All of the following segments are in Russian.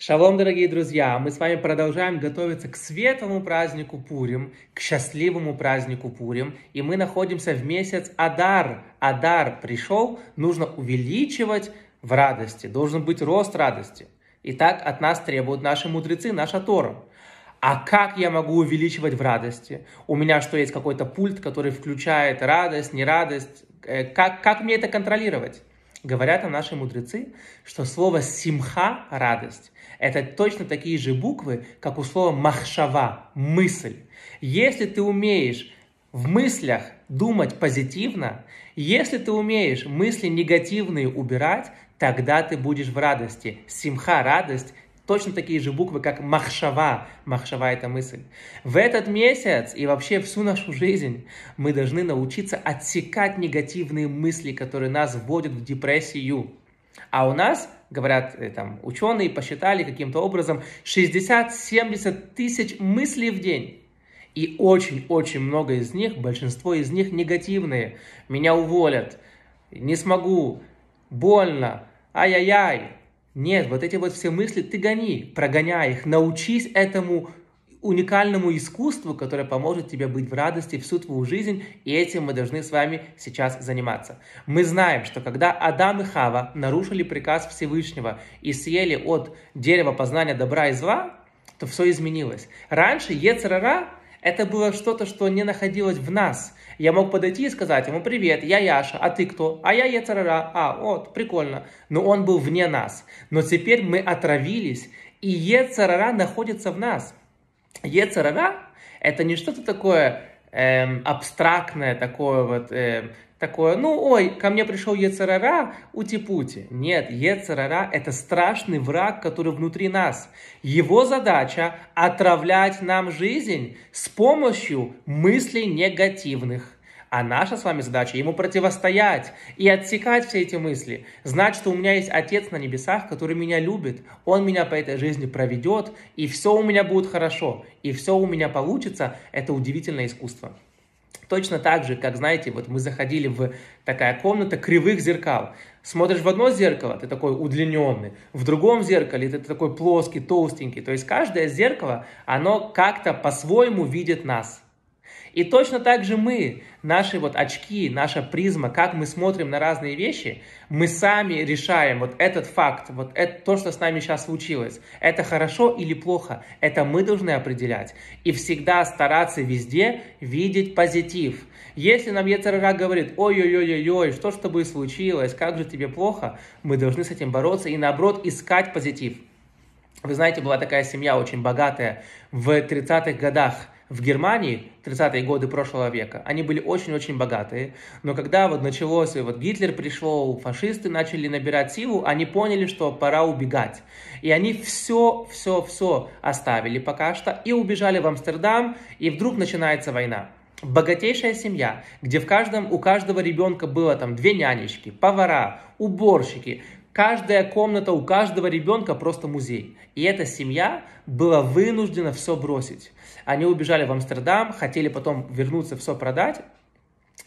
Шалом, дорогие друзья! Мы с вами продолжаем готовиться к светлому празднику Пурим, к счастливому празднику Пурим. И мы находимся в месяц Адар. Адар пришел, нужно увеличивать в радости, должен быть рост радости. И так от нас требуют наши мудрецы, наша Тора. А как я могу увеличивать в радости? У меня что, есть какой-то пульт, который включает радость, нерадость? Э, как, как мне это контролировать? Говорят нам наши мудрецы, что слово «симха» – радость. Это точно такие же буквы, как у слова «махшава» – мысль. Если ты умеешь в мыслях думать позитивно, если ты умеешь мысли негативные убирать, тогда ты будешь в радости. Симха – радость, точно такие же буквы, как махшава. Махшава – это мысль. В этот месяц и вообще всю нашу жизнь мы должны научиться отсекать негативные мысли, которые нас вводят в депрессию. А у нас, говорят э, там, ученые, посчитали каким-то образом 60-70 тысяч мыслей в день. И очень-очень много из них, большинство из них негативные. Меня уволят, не смогу, больно, ай-яй-яй, нет, вот эти вот все мысли ты гони, прогоняй их, научись этому уникальному искусству, которое поможет тебе быть в радости всю твою жизнь, и этим мы должны с вами сейчас заниматься. Мы знаем, что когда Адам и Хава нарушили приказ Всевышнего и съели от дерева познания добра и зла, то все изменилось. Раньше Ецерара это было что-то, что не находилось в нас. Я мог подойти и сказать ему, привет, я Яша, а ты кто? А я Ецарара. А, вот, прикольно. Но он был вне нас. Но теперь мы отравились, и Ецарара находится в нас. Ецарара – это не что-то такое эм, абстрактное, такое вот, эм, такое, ну, ой, ко мне пришел Ецарара, ути-пути. Нет, Ецарара – это страшный враг, который внутри нас. Его задача – отравлять нам жизнь с помощью мыслей негативных. А наша с вами задача ему противостоять и отсекать все эти мысли. Знать, что у меня есть Отец на небесах, который меня любит. Он меня по этой жизни проведет, и все у меня будет хорошо, и все у меня получится. Это удивительное искусство. Точно так же, как, знаете, вот мы заходили в такая комната кривых зеркал. Смотришь в одно зеркало, ты такой удлиненный, в другом зеркале ты такой плоский, толстенький. То есть каждое зеркало, оно как-то по-своему видит нас. И точно так же мы, наши вот очки, наша призма, как мы смотрим на разные вещи, мы сами решаем вот этот факт, вот это, то, что с нами сейчас случилось. Это хорошо или плохо, это мы должны определять. И всегда стараться везде видеть позитив. Если нам Ецарара говорит, ой-ой-ой-ой, что ж с тобой случилось, как же тебе плохо, мы должны с этим бороться и наоборот искать позитив. Вы знаете, была такая семья очень богатая в 30-х годах, в Германии, 30-е годы прошлого века, они были очень-очень богатые, но когда вот началось, вот Гитлер пришел, фашисты начали набирать силу, они поняли, что пора убегать. И они все, все, все оставили пока что и убежали в Амстердам, и вдруг начинается война. Богатейшая семья, где в каждом, у каждого ребенка было там две нянечки, повара, уборщики, Каждая комната у каждого ребенка просто музей. И эта семья была вынуждена все бросить. Они убежали в Амстердам, хотели потом вернуться, все продать.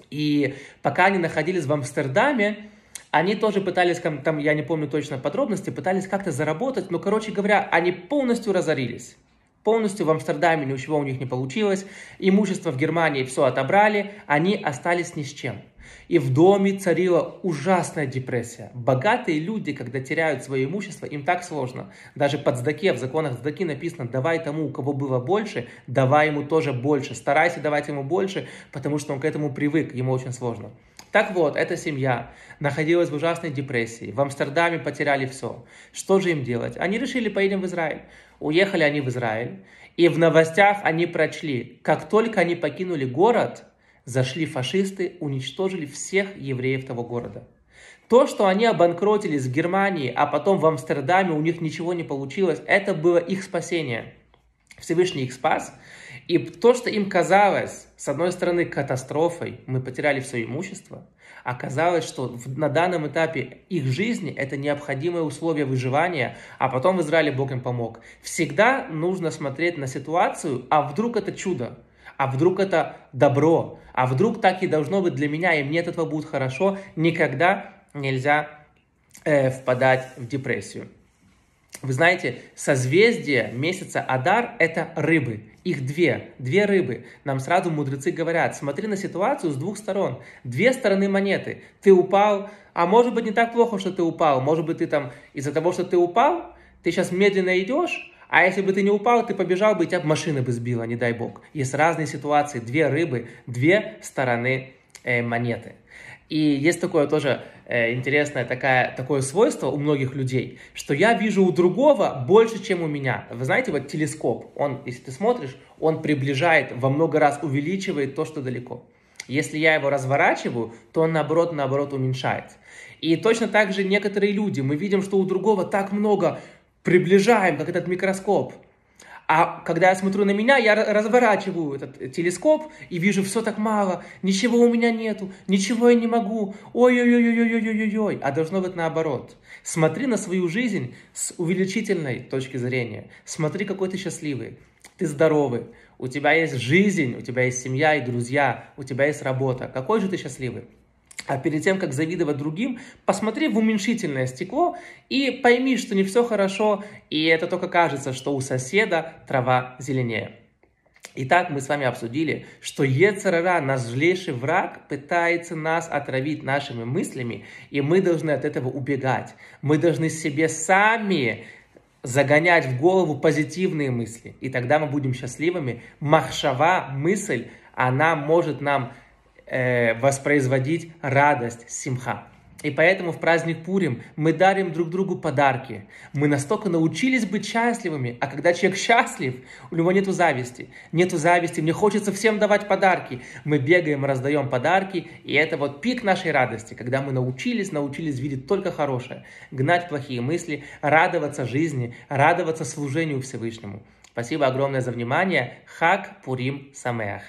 И пока они находились в Амстердаме, они тоже пытались, там, я не помню точно подробности, пытались как-то заработать, но, короче говоря, они полностью разорились. Полностью в Амстердаме ничего у них не получилось, имущество в Германии все отобрали, они остались ни с чем. И в доме царила ужасная депрессия. Богатые люди, когда теряют свое имущество, им так сложно. Даже под сдаке, в законах сдаки написано, давай тому, у кого было больше, давай ему тоже больше. Старайся давать ему больше, потому что он к этому привык, ему очень сложно. Так вот, эта семья находилась в ужасной депрессии. В Амстердаме потеряли все. Что же им делать? Они решили, поедем в Израиль. Уехали они в Израиль. И в новостях они прочли, как только они покинули город, зашли фашисты, уничтожили всех евреев того города. То, что они обанкротились в Германии, а потом в Амстердаме у них ничего не получилось, это было их спасение. Всевышний их спас. И то, что им казалось, с одной стороны, катастрофой, мы потеряли все имущество, оказалось, что на данном этапе их жизни это необходимое условие выживания, а потом в Израиле Бог им помог. Всегда нужно смотреть на ситуацию, а вдруг это чудо а вдруг это добро, а вдруг так и должно быть для меня, и мне от этого будет хорошо, никогда нельзя э, впадать в депрессию. Вы знаете, созвездие месяца Адар – это рыбы. Их две, две рыбы. Нам сразу мудрецы говорят, смотри на ситуацию с двух сторон. Две стороны монеты. Ты упал, а может быть не так плохо, что ты упал. Может быть ты там из-за того, что ты упал, ты сейчас медленно идешь, а если бы ты не упал, ты побежал бы, и тебя машина бы сбила, не дай бог. Есть разные ситуации, две рыбы, две стороны э, монеты. И есть такое тоже э, интересное такая, такое свойство у многих людей, что я вижу у другого больше, чем у меня. Вы знаете, вот телескоп, он, если ты смотришь, он приближает, во много раз увеличивает то, что далеко. Если я его разворачиваю, то он наоборот, наоборот уменьшает. И точно так же некоторые люди, мы видим, что у другого так много приближаем, как этот микроскоп. А когда я смотрю на меня, я разворачиваю этот телескоп и вижу, все так мало, ничего у меня нету, ничего я не могу, ой-ой-ой-ой-ой-ой-ой-ой. А должно быть наоборот. Смотри на свою жизнь с увеличительной точки зрения. Смотри, какой ты счастливый, ты здоровый, у тебя есть жизнь, у тебя есть семья и друзья, у тебя есть работа. Какой же ты счастливый? А перед тем, как завидовать другим, посмотри в уменьшительное стекло и пойми, что не все хорошо, и это только кажется, что у соседа трава зеленее. Итак, мы с вами обсудили, что Ецарара, наш злейший враг, пытается нас отравить нашими мыслями, и мы должны от этого убегать. Мы должны себе сами загонять в голову позитивные мысли, и тогда мы будем счастливыми. Махшава, мысль, она может нам э, воспроизводить радость, симха. И поэтому в праздник Пурим мы дарим друг другу подарки. Мы настолько научились быть счастливыми, а когда человек счастлив, у него нету зависти. Нету зависти, мне хочется всем давать подарки. Мы бегаем, раздаем подарки, и это вот пик нашей радости, когда мы научились, научились видеть только хорошее, гнать плохие мысли, радоваться жизни, радоваться служению Всевышнему. Спасибо огромное за внимание. Хак Пурим Самеах.